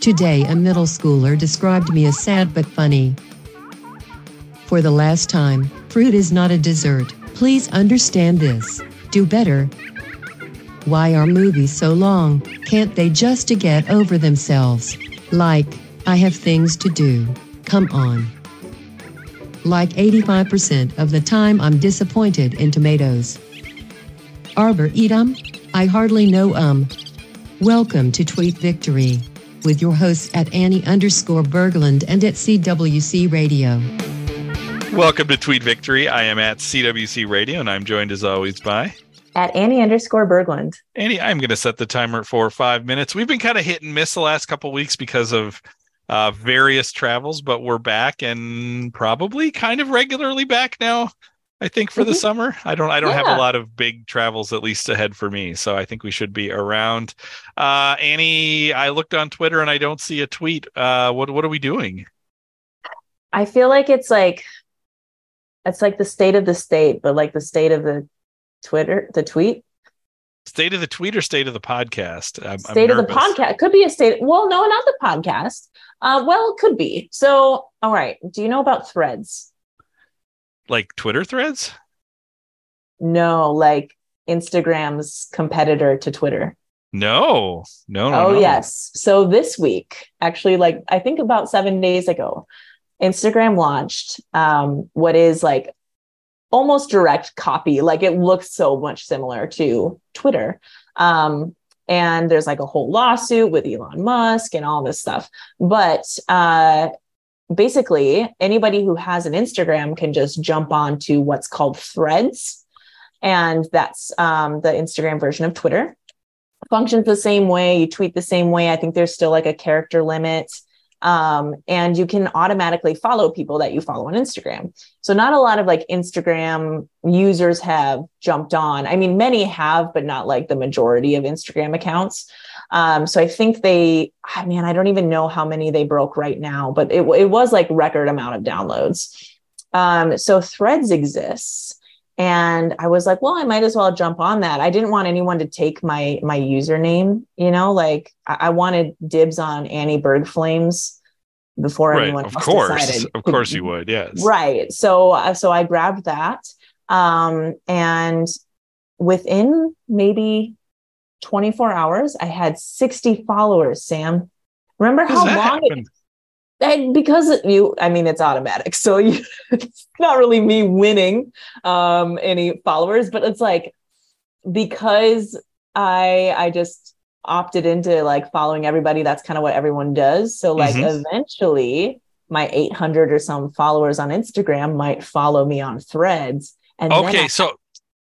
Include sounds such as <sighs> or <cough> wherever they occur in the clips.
Today, a middle schooler described me as sad but funny. For the last time, fruit is not a dessert. Please understand this. Do better. Why are movies so long? Can't they just to get over themselves? Like, I have things to do. Come on. Like 85% of the time, I'm disappointed in tomatoes. Arbor eat 'em? I hardly know 'em. Welcome to Tweet Victory with your hosts at Annie underscore Berglund and at CWC Radio. Welcome to Tweet Victory. I am at CWC Radio and I'm joined as always by at Annie underscore Berglund. Annie, I'm going to set the timer for five minutes. We've been kind of hit and miss the last couple weeks because of uh, various travels, but we're back and probably kind of regularly back now. I think for mm-hmm. the summer. I don't I don't yeah. have a lot of big travels at least ahead for me, so I think we should be around. Uh, Annie, I looked on Twitter and I don't see a tweet. Uh, what what are we doing? I feel like it's like it's like the state of the state, but like the state of the Twitter, the tweet. State of the tweet or state of the podcast? I'm, state I'm of the podcast could be a state. Well, no, not the podcast. Uh, well, it could be. So, all right. Do you know about threads? Like Twitter threads? No, like Instagram's competitor to Twitter. No, no, no. Oh, no. yes. So this week, actually, like I think about seven days ago, Instagram launched um, what is like almost direct copy. Like it looks so much similar to Twitter. Um, and there's like a whole lawsuit with Elon Musk and all this stuff. But uh, basically, anybody who has an Instagram can just jump on to what's called threads. And that's um, the Instagram version of Twitter. Functions the same way, you tweet the same way. I think there's still like a character limit. Um, and you can automatically follow people that you follow on Instagram. So not a lot of like Instagram users have jumped on. I mean, many have, but not like the majority of Instagram accounts. Um, so I think they, I mean, I don't even know how many they broke right now, but it, it was like record amount of downloads. Um, so Threads exists and i was like well i might as well jump on that i didn't want anyone to take my my username you know like i, I wanted dibs on annie berg flames before right, anyone of course decided. of course you would yes right so uh, so i grabbed that um and within maybe 24 hours i had 60 followers sam remember how long it, and because you i mean it's automatic so you, <laughs> it's not really me winning um any followers but it's like because i i just opted into like following everybody that's kind of what everyone does so like mm-hmm. eventually my 800 or some followers on instagram might follow me on threads and okay so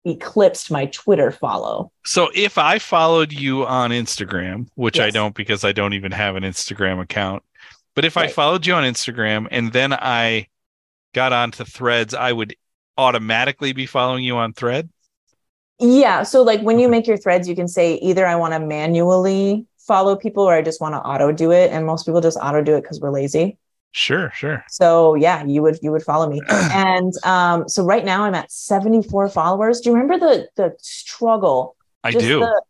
eclipsed my twitter follow so if i followed you on instagram which yes. i don't because i don't even have an instagram account but if right. I followed you on Instagram and then I got onto threads, I would automatically be following you on thread. Yeah. So like when you make your threads, you can say either I want to manually follow people or I just want to auto do it. And most people just auto do it because we're lazy. Sure, sure. So yeah, you would you would follow me. <clears throat> and um, so right now I'm at 74 followers. Do you remember the the struggle? I just do. The,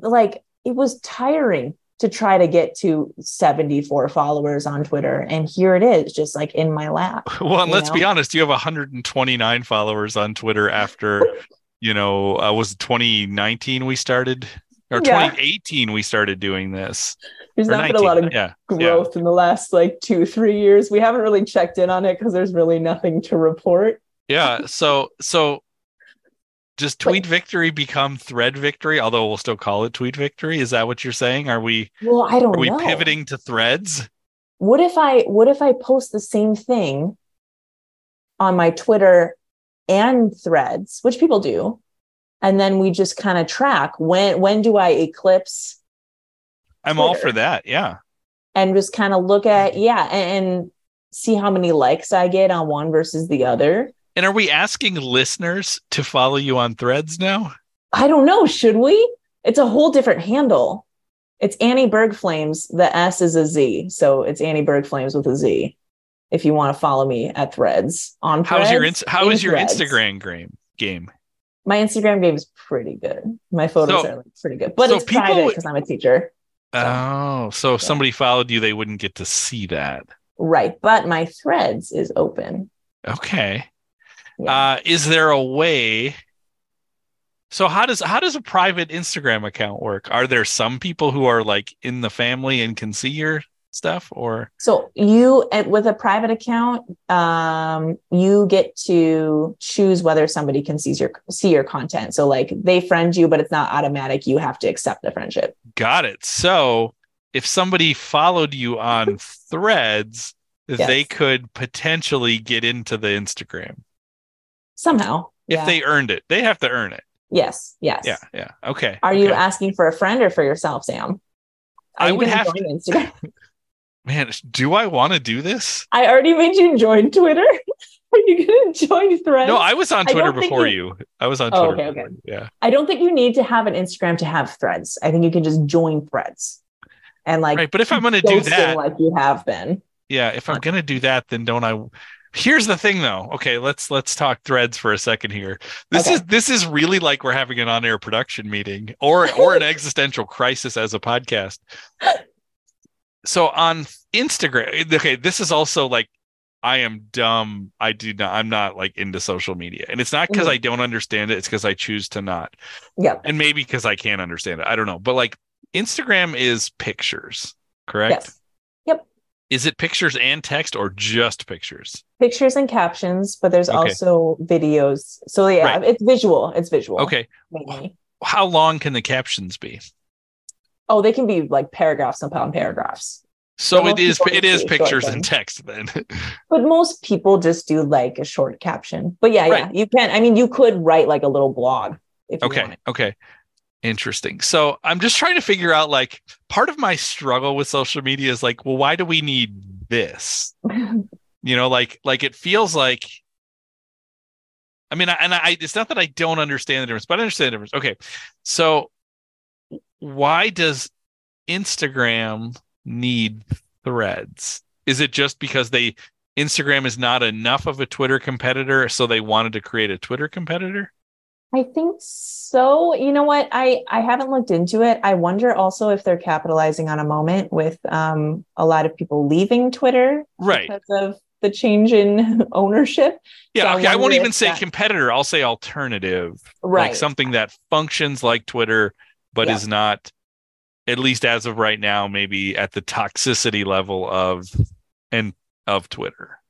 like it was tiring to try to get to 74 followers on Twitter. And here it is, just like in my lap. <laughs> Well, and let's know? be honest, you have 129 followers on Twitter after, <laughs> you know, uh, was 2019 we started or yeah. 2018 we started doing this. There's not 19, been a lot of yeah, growth yeah. in the last like two, three years. We haven't really checked in on it because there's really nothing to report. Yeah. So, so just tweet victory become thread victory although we'll still call it tweet victory is that what you're saying are we well i don't are we know. pivoting to threads what if i what if i post the same thing on my twitter and threads which people do and then we just kind of track when when do i eclipse i'm twitter? all for that yeah and just kind of look at yeah and, and see how many likes i get on one versus the other and are we asking listeners to follow you on threads now? I don't know. Should we? It's a whole different handle. It's Annie Berg Flames. The S is a Z. So it's Annie Berg Flames with a Z. If you want to follow me at threads on threads, How's your, ins- how is your Instagram game? game? My Instagram game is pretty good. My photos So- are like pretty good, but so it's people private because I'm a teacher. Oh, so if somebody followed you, they wouldn't get to see that. Right. But my threads is open. Okay. Yeah. Uh, is there a way? So how does how does a private Instagram account work? Are there some people who are like in the family and can see your stuff, or So you with a private account, um, you get to choose whether somebody can see your see your content. So like they friend you, but it's not automatic. You have to accept the friendship. got it? So if somebody followed you on <laughs> Threads, they could potentially get into the Instagram Somehow. if Yeah. they earned it. They have to earn it. Yes. Yes. Yeah, yeah. Okay. Are you asking for a friend or for yourself, Sam? Are I you would have join Instagram? <laughs> Man, do I want to do this? I already made you join Twitter. <laughs> Are you going to join Threads? No, I was on Twitter before you- you. I was on Oh, Twitter. okay, okay. Yeah. I don't think you need to have an Instagram to have Threads. I think you can just join Threads and like Right. But if I'm going to do that, like you have been. yeah, if I'm uh. going to do that, then don't I? Here's the thing, though. Okay, let's let's talk threads for a second here. This Okay. is this is really like we're having an on-air production meeting or or an <laughs> existential crisis as a podcast. So on Instagram, okay, this is also like I am dumb. I do not. I'm not like into social media, and it's not because Mhm. I don't understand it. It's because I choose to not. Yep. and maybe because I can't understand it. I don't know. But like Instagram is pictures, correct? Yes. Yep. Is it pictures and text or just pictures? Pictures and captions, but there's Okay. also videos. So yeah, Right. it's visual. It's visual. Okay. Mainly. How long can the captions be? Oh, they can be like paragraphs upon paragraphs. So it is it is pictures and text then. <laughs> But most people just do like a short caption. But yeah, Right. yeah, you can. I mean, you could write like a little blog if you okay. Okay. Interesting. So I'm just trying to figure out like part of my struggle with social media is like, well, why do we need this? <laughs> you know like like it feels like i mean I, and i it's not that i don't understand the difference but i understand the difference okay so why does instagram need threads is it just because they instagram is not enough of a twitter competitor so they wanted to create a twitter competitor I think so. You know what? I I haven't looked into it. I wonder also if they're capitalizing on a moment with um a lot of people leaving Twitter right because of the change in <laughs> ownership. yeah so I okay i won't even say that- competitor i'll say alternative Right. like something that functions like Twitter, but Yeah. is not, at least as of right now, maybe at the toxicity level of and of Twitter.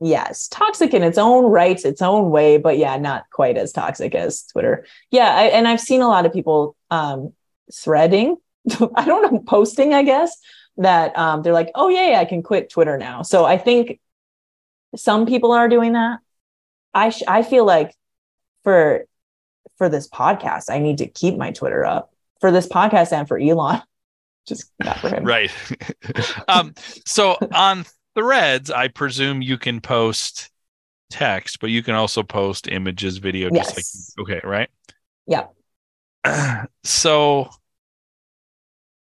yes, toxic in its own rights, its own way, but yeah, not quite as toxic as Twitter. Yeah, I, and I've seen a lot of people um, threading. <laughs> I don't know, posting, I guess that um, they're like, oh yeah, yeah, I can quit Twitter now. So I think some people are doing that. I sh- I feel like for for this podcast, I need to keep my Twitter up for this podcast and for Elon, <laughs> just not for him. Right. <laughs> um, so on threads, I presume you can post text, but you can also post images, video, just Yes. like okay, right? Yeah. <clears throat> so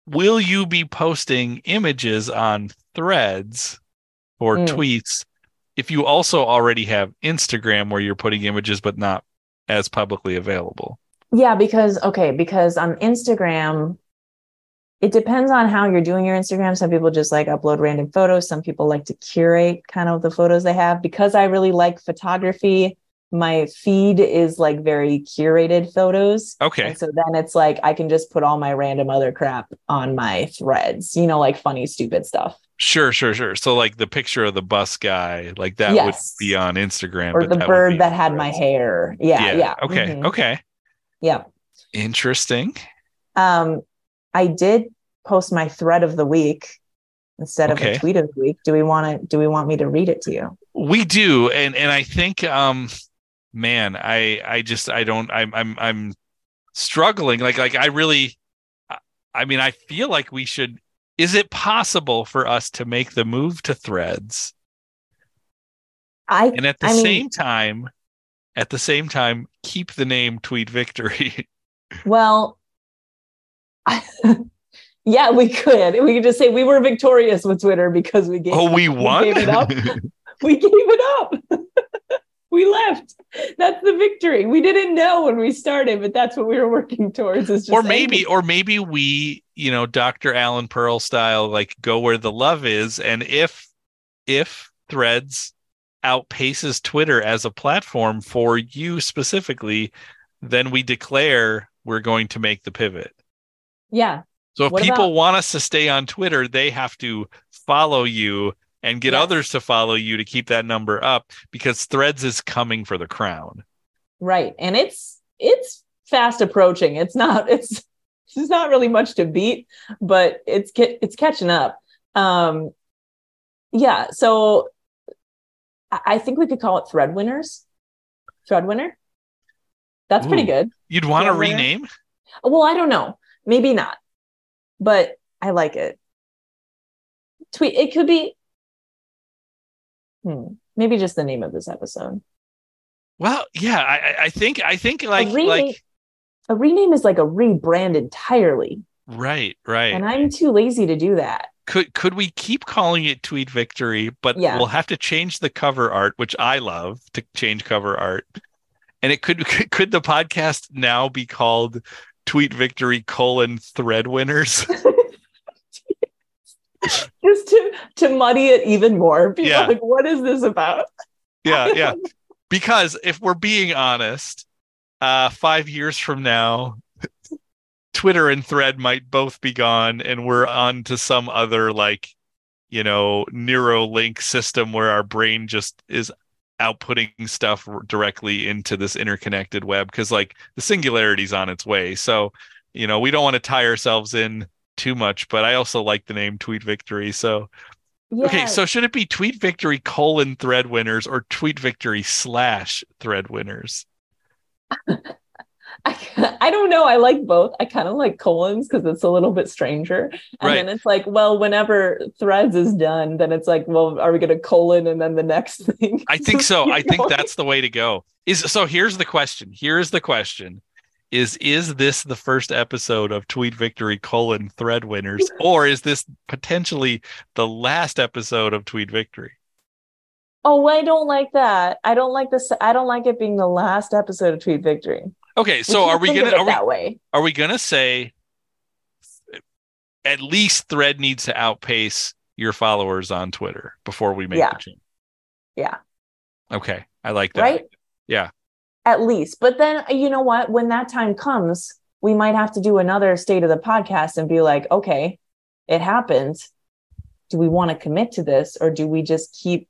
will you be posting images on threads or Mm. tweets if you also already have Instagram where you're putting images but not as publicly available? Yeah, because okay, because on Instagram, it depends on how you're doing your Instagram. Some people just like upload random photos. Some people like to curate kind of the photos they have. Because I really like photography, my feed is like very curated photos. Okay. And so then it's like I can just put all my random other crap on my threads, you know, like funny, stupid stuff. Sure, sure, sure. So like the picture of the bus guy, like that Yes. would be on Instagram. Or but the that bird that had my hair. Yeah. Yeah. Okay. Mhm. Okay. Yeah. Interesting. Um, I did post my thread of the week instead of a tweet of the week. Do we want to? Do we want me to read it to you? We do, and and I think, um, man, I I just I don't I'm I'm I'm struggling. Like like I really, I- mean, I feel like we should. Is it possible for us to make the move to Threads, I and at the I mean- same time, at the same time, keep the name Tweet Victory? <laughs> well, <laughs> yeah, we could. We could just say we were victorious with Twitter because we gave oh, we won. gave it up. <laughs> we gave it up. we left. That's the victory. We didn't know when we started, but that's what we were working towards. Is just or maybe or maybe we you know dr alan pearl style like go where the love is and if if threads outpaces twitter as a platform for you specifically then we declare we're going to make the pivot yeah, so if What people about- want us to stay on twitter they have to follow you and get Yes. others to follow you to keep that number up because threads is coming for the crown right. And it's it's fast approaching. It's not <laughs> it's it's not really much to beat, but it's it's catching up. Um, yeah. So I think we could call it thread winners. Thread winner. That's pretty good. you'd want to rename Well, I don't know. Maybe not. But I like it. Tweet it could be hmm, maybe just the name of this episode. well yeah i I- i think i think like a, rename, like a rename is like a rebrand entirely. right right And I'm too lazy to do that. Could could we keep calling it tweet victory but Yeah. we'll have to change the cover art which i love to change cover art and it could <laughs> could, the podcast now be called tweet victory colon thread winners <laughs> <laughs> Just to to muddy it even more. People Yeah. like, what is this about? yeah yeah because if we're being honest uh five years from now twitter and thread might both be gone and we're on to some other like you know neuralink system where our brain just is outputting stuff directly into this interconnected web because like the singularity's on its way so you know we don't want to tie ourselves in too much but i also like the name tweet victory so Yeah. Okay, so should it be tweet victory colon thread winners or tweet victory slash thread winners? <laughs> I, I don't know. I like both. I kind of like colons because it's a little bit stranger. And Right. then it's like, well, whenever threads is done, then it's like, well, are we going to colon and then the next <laughs> thing? I think so. I think <laughs> that's the way to go. Is so here's the question. Here's the question. Is is this the first episode of Tweet Victory colon thread winners, <laughs> or is this potentially the last episode of Tweet Victory? Oh, I don't like that. I don't like this. I don't like it being the last episode of Tweet Victory. Okay, so are we gonna are we, that way? are we gonna say at least thread needs to outpace your followers on Twitter before we make Yeah. the change? Yeah. Okay, I like that. Right? Yeah. At least. But then uh, you know what? When that time comes, we might have to do another state of the podcast and be like, okay, it happened. Do we want to commit to this or do we just keep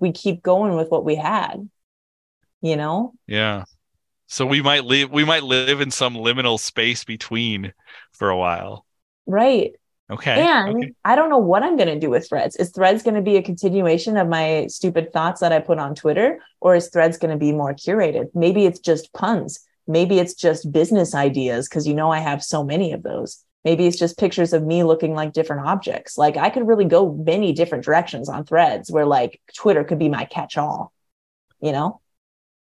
we keep going with what we had? You know? Yeah. So we might live we might live in some liminal space between for a while. Right. Okay. And okay. I don't know what I'm going to do with threads. Is threads going to be a continuation of my stupid thoughts that I put on Twitter? Or is threads going to be more curated? Maybe it's just puns. Maybe it's just business ideas because you know I have so many of those. Maybe it's just pictures of me looking like different objects. Like I could really go many different directions on threads where like Twitter could be my catch all, you know?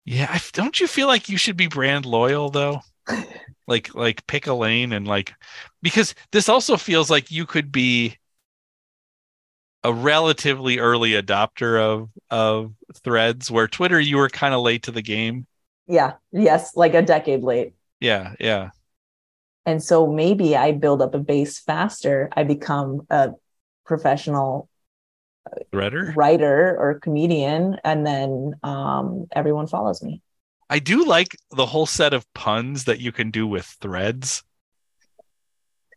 Yeah, I, don't you feel like you should be brand loyal though? <laughs> like like pick a lane and like because this also feels like you could be a relatively early adopter of of threads where Twitter you were kind of late to the game. Yeah. Yes. Like a decade late. Yeah, yeah. And so maybe I build up a base faster. I become a professional Threader. writer or comedian and then um, everyone follows me I do like the whole set of puns that you can do with threads.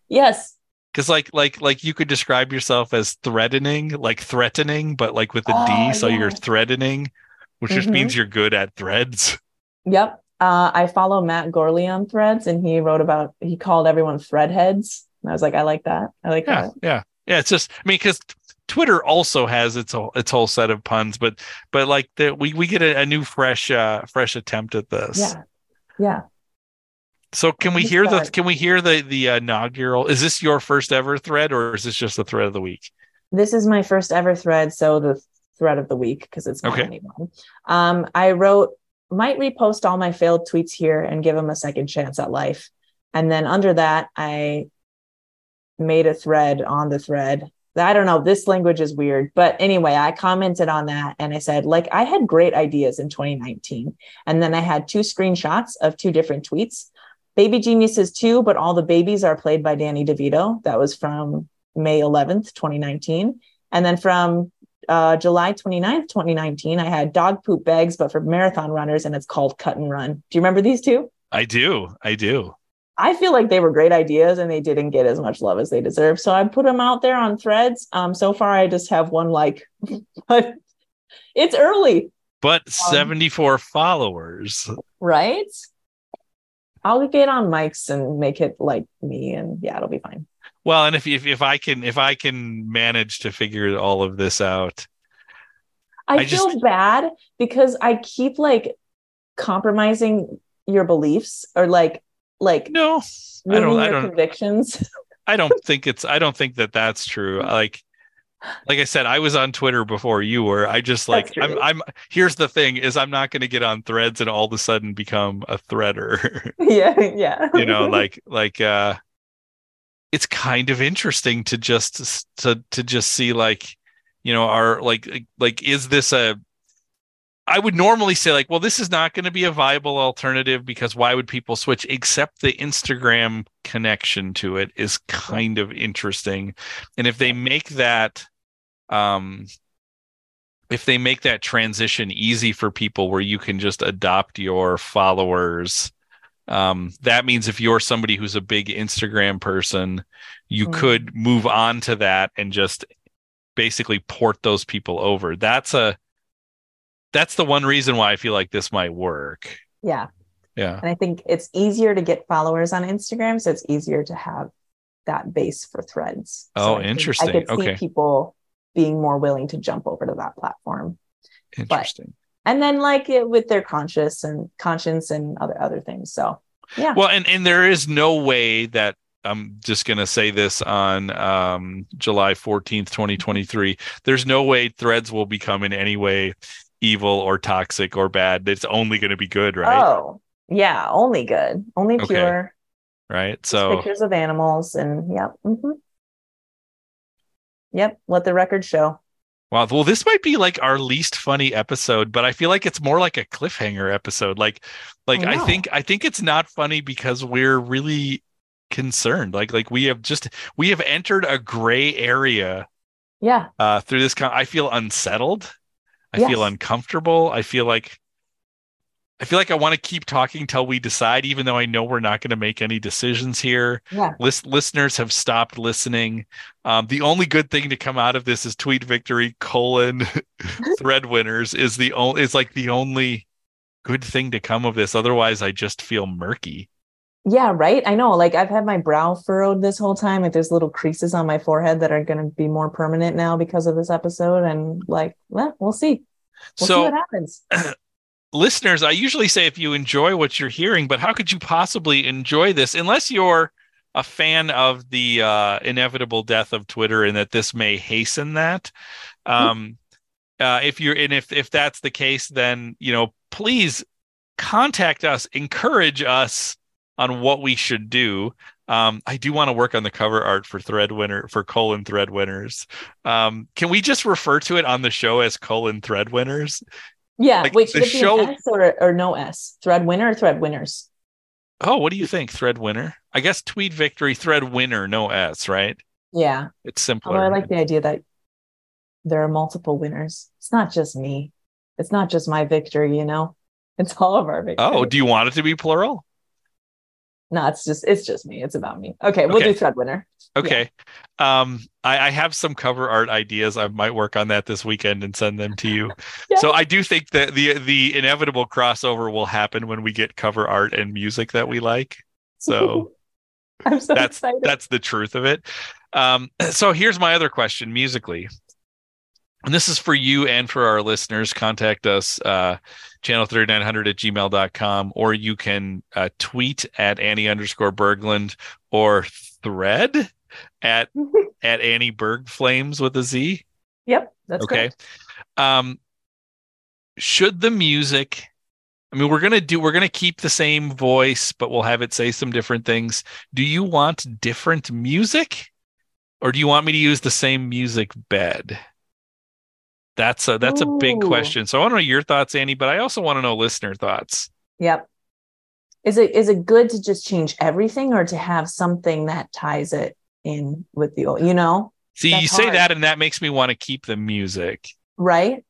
yes Cause like like like you could describe yourself as threatening, like threatening, but like with a D, Oh, so you're threatening, which just Mhm. means you're good at threads. yep uh, i follow matt gourley on threads and he wrote about he called everyone threadheads and i was like i like that i like Yeah, that yeah, yeah. It's just I mean, because Twitter also has its whole its whole set of puns, but but like the, we we get a, a new fresh uh fresh attempt at this. yeah yeah So can we hear the can we hear the the inaugural? Is this your first ever thread, or is this just the thread of the week? this is my first ever thread so the thread of the week because it's my Okay. only one um, i wrote might repost all my failed tweets here and give them a second chance at life and then under that i made a thread on the thread I don't know. This language is weird. But anyway, I commented on that and I said, like, I had great ideas in 2019. And then I had two screenshots of two different tweets. Baby Geniuses 2, but all the babies are played by Danny DeVito. That was from May 11th, 2019. And then from uh, July 29th, 2019, I had Dog Poop Bags, but for marathon runners, and it's called Cut and Run. Do you remember these two? I do. I do. I feel like they were great ideas and they didn't get as much love as they deserve. So I put them out there on threads. Um, so far I just have one like, <laughs> but it's early. But um, 74 followers. Right? I'll get on mics and make it like me and yeah, it'll be fine. Well, and if if, if I can if I can manage to figure all of this out. I, I feel just... bad because I keep like compromising your beliefs or like like no i don't i don't convictions? I don't think it's i don't think that that's true. <laughs> Like like i said i was on twitter before you were. I just like i'm i'm here's the thing is i'm not going to get on threads and all of a sudden become a threader. <laughs> Yeah yeah. <laughs> You know like like uh it's kind of interesting to just to to just see like you know are like like is this a I would normally say like, well, this is not going to be a viable alternative because why would people switch? Except the Instagram connection to it is kind of interesting, and if they make that, um, if they make that transition easy for people where you can just adopt your followers, um, that means if you're somebody who's a big Instagram person, you mm. could move on to that and just basically port those people over. That's a that's the one reason why I feel like this might work. Yeah. Yeah. And I think it's easier to get followers on Instagram. So it's easier to have that base for threads. Oh, I interesting. I could okay. see people being more willing to jump over to that platform. Interesting. But, and then like it, with their conscious and conscience and other other things. So yeah. Well, and and there is no way that I'm just going to say this on um, July 14th, 2023. There's no way threads will become in any way evil or toxic or bad. It's only going to be good, right? Oh, yeah, only good, only okay. pure. Right. So pictures of animals and yep. Mm-hmm. Yep. Let the record show. Wow. Well, this might be like our least funny episode, but I feel like it's more like a cliffhanger episode. Like, like I, I think I think it's not funny because we're really concerned. Like, like we have just we have entered a gray area. Yeah. Uh, through this, con- I feel unsettled I yes. feel uncomfortable. I feel like I feel like I want to keep talking till we decide, even though I know we're not going to make any decisions here. Yeah. List- listeners have stopped listening. Um, the only good thing to come out of this is tweet victory colon <laughs> thread winners is the only is like the only good thing to come of this. Otherwise, I just feel murky. Yeah, right. I know. Like I've had my brow furrowed this whole time. Like there's little creases on my forehead that are going to be more permanent now because of this episode. And like, well, we'll see. We'll so, see what happens. <clears throat> listeners, I usually say if you enjoy what you're hearing, but how could you possibly enjoy this unless you're a fan of the uh, inevitable death of Twitter and that this may hasten that? Um, uh, if you're and if if that's the case, then you know, please contact us, encourage us on what we should do. Um, I do want to work on the cover art for thread winner for colon thread winners. Um, can we just refer to it on the show as colon thread winners? Yeah. Like Wait, should it be show... an S or, or no S? Thread winner or thread winners? Oh, what do you think? Thread winner? I guess tweet victory, thread winner, no S, right? Yeah. It's simpler. Although I like the idea that there are multiple winners. It's not just me. It's not just my victory, you know? It's all of our victory. Oh, do you want it to be plural? No, it's just it's just me. It's about me. Okay, we'll okay. do thread winner. Okay. Yeah. Um, I, I, have some cover art ideas. I might work on that this weekend and send them to you. <laughs> yeah. So I do think that the the inevitable crossover will happen when we get cover art and music that we like. So <laughs> I'm so that's excited. that's the truth of it. Um, <clears throat> so here's my other question musically and this is for you and for our listeners. Contact us uh, channel 3900 at gmail.com or you can uh, tweet at annie underscore berglund or thread at <laughs> at annie berg flames with a z. Yep that's okay. um should the music i mean we're gonna do we're gonna keep the same voice but we'll have it say some different things. Do you want different music or do you want me to use the same music bed? That's a that's a big question. So I want to know your thoughts, Annie, but I also want to know listener thoughts. Yep. Is it is it good to just change everything or to have something that ties it in with the old, you know? See, That's you say hard. that, and that makes me want to keep the music. Right?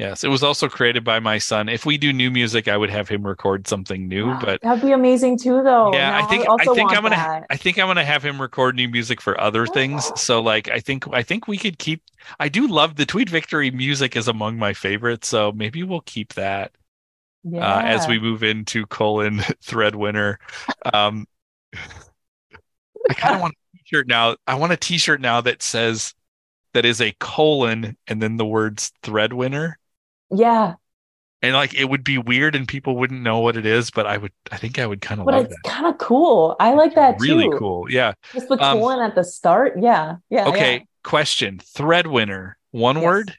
Yes, it was also created by my son. If we do new music, I would have him record something new. But that'd be amazing too though. yeah, I think I also think I'm gonna that. I think I'm gonna have him record new music for other things. So like I think I think we could keep. I do love the Tweet Victory music is among my favorites. So maybe we'll keep that yeah. uh, as we move into colon <laughs> thread winner. Um, I kind of <laughs> want a t-shirt now. I want a t-shirt now that says that is a colon and then the words thread winner. Yeah. And like it would be weird and people wouldn't know what it is, but I would I think I would kind of But it's kind of cool. I like that too. Really cool. Yeah. Just the Um, colon at the start. Yeah. Yeah. Okay. yeah. Question. Thread winner. One Yes. word?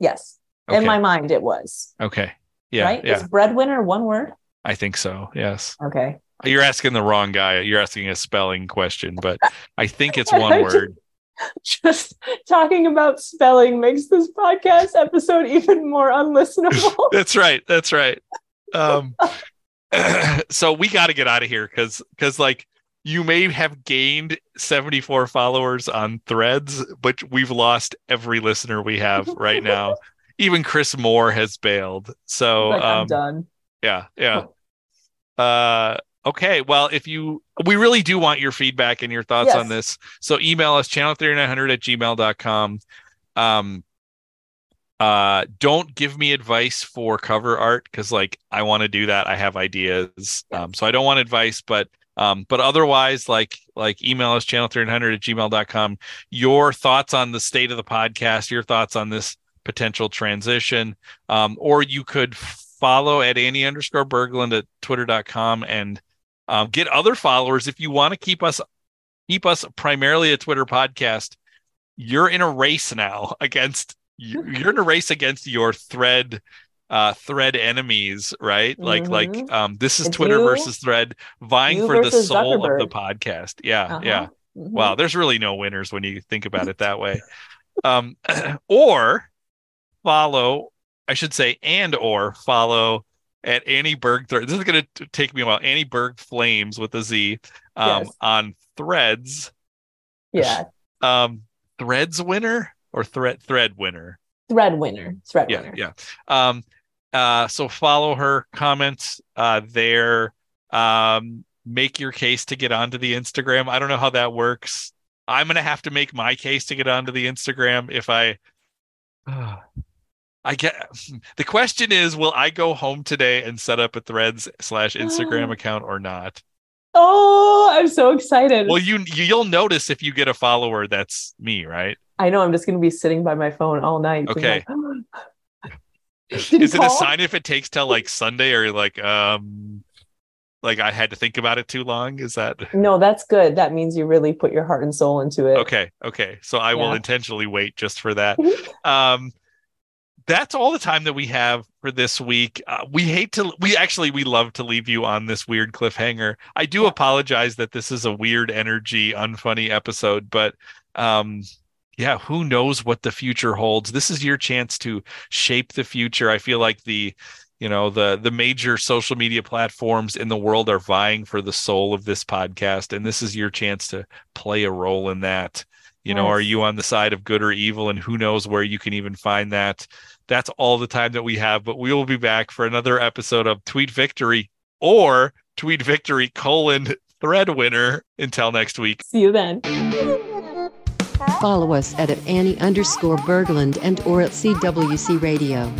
Yes. Okay. In my mind, it was. okay. Yeah. right? Yeah. Is breadwinner one word? I think so. Yes. Okay. You're asking the wrong guy. You're asking a spelling question, but I think it's <laughs> one word. <laughs> Just talking about spelling makes this podcast episode even more unlistenable. <laughs> That's right. That's right. Um, <clears throat> so we got to get out of here because because like you may have gained 74 followers on threads, but we've lost every listener we have <laughs> right now. Even Chris Moore has bailed. So like, I'm um, done. yeah, yeah. Uh, okay. Well, if you, we really do want your feedback and your thoughts Yes. on this. So email us channel3900 at gmail.com. Um, uh, don't give me advice for cover art because like I want to do that. I have ideas. Um, so I don't want advice, but um, but otherwise, like like email us channel3900 at gmail.com. Your thoughts on the state of the podcast, your thoughts on this potential transition. Um, or you could follow at Annie underscore Berglund at twitter.com and um, get other followers if you want to keep us keep us primarily a Twitter podcast. You're in a race now <laughs> against you- <laughs> you're in a race against your thread uh thread enemies right like like Mhm. um this is It's twitter you- versus thread vying for the soul of the podcast yeah Uh-huh. yeah Mhm. Wow, there's really no winners when you think about it that way. <laughs> Um, <clears throat> or follow, I should say, and or follow at Annie Berg. This is going to take me a while. Annie Berg Flames with a Z um, Yes. on Threads. Yeah. Um, Threads winner or thread thread winner. Thread winner. Thread Yeah, winner. yeah. Um, uh, so follow her comments uh, there. Um, make your case to get onto the Instagram. I don't know how that works. I'm gonna have to make my case to get onto the Instagram if I. <sighs> I get <laughs> the question is, will I go home today and set up a Threads slash Instagram <gasps> account or not? Oh, I'm so excited. Well, you you'll notice if you get a follower, that's me, right? I know I'm just going to be sitting by my phone all night. Okay. like, <gasps> is it a sign if it takes till like Sunday or like um like I had to think about it too long? Is that <laughs> No, that's good. That means you really put your heart and soul into it. okay? Okay, so I will intentionally wait just for that. <laughs> um, that's all the time that we have for this week. Uh, we hate to, we actually, we love to leave you on this weird cliffhanger. I do Yeah. apologize that this is a weird energy, unfunny episode, but um, yeah, who knows what the future holds? This is your chance to shape the future. I feel like the, you know, the the major social media platforms in the world are vying for the soul of this podcast, and this is your chance to play a role in that. You know, Yes. are you on the side of good or evil, and who knows where you can even find that? That's all the time that we have, but we will be back for another episode of Tweet Victory or Tweet Victory colon thread winner. Until next week. See you then. Follow us at, at Annie underscore Berglund and or at CWC Radio.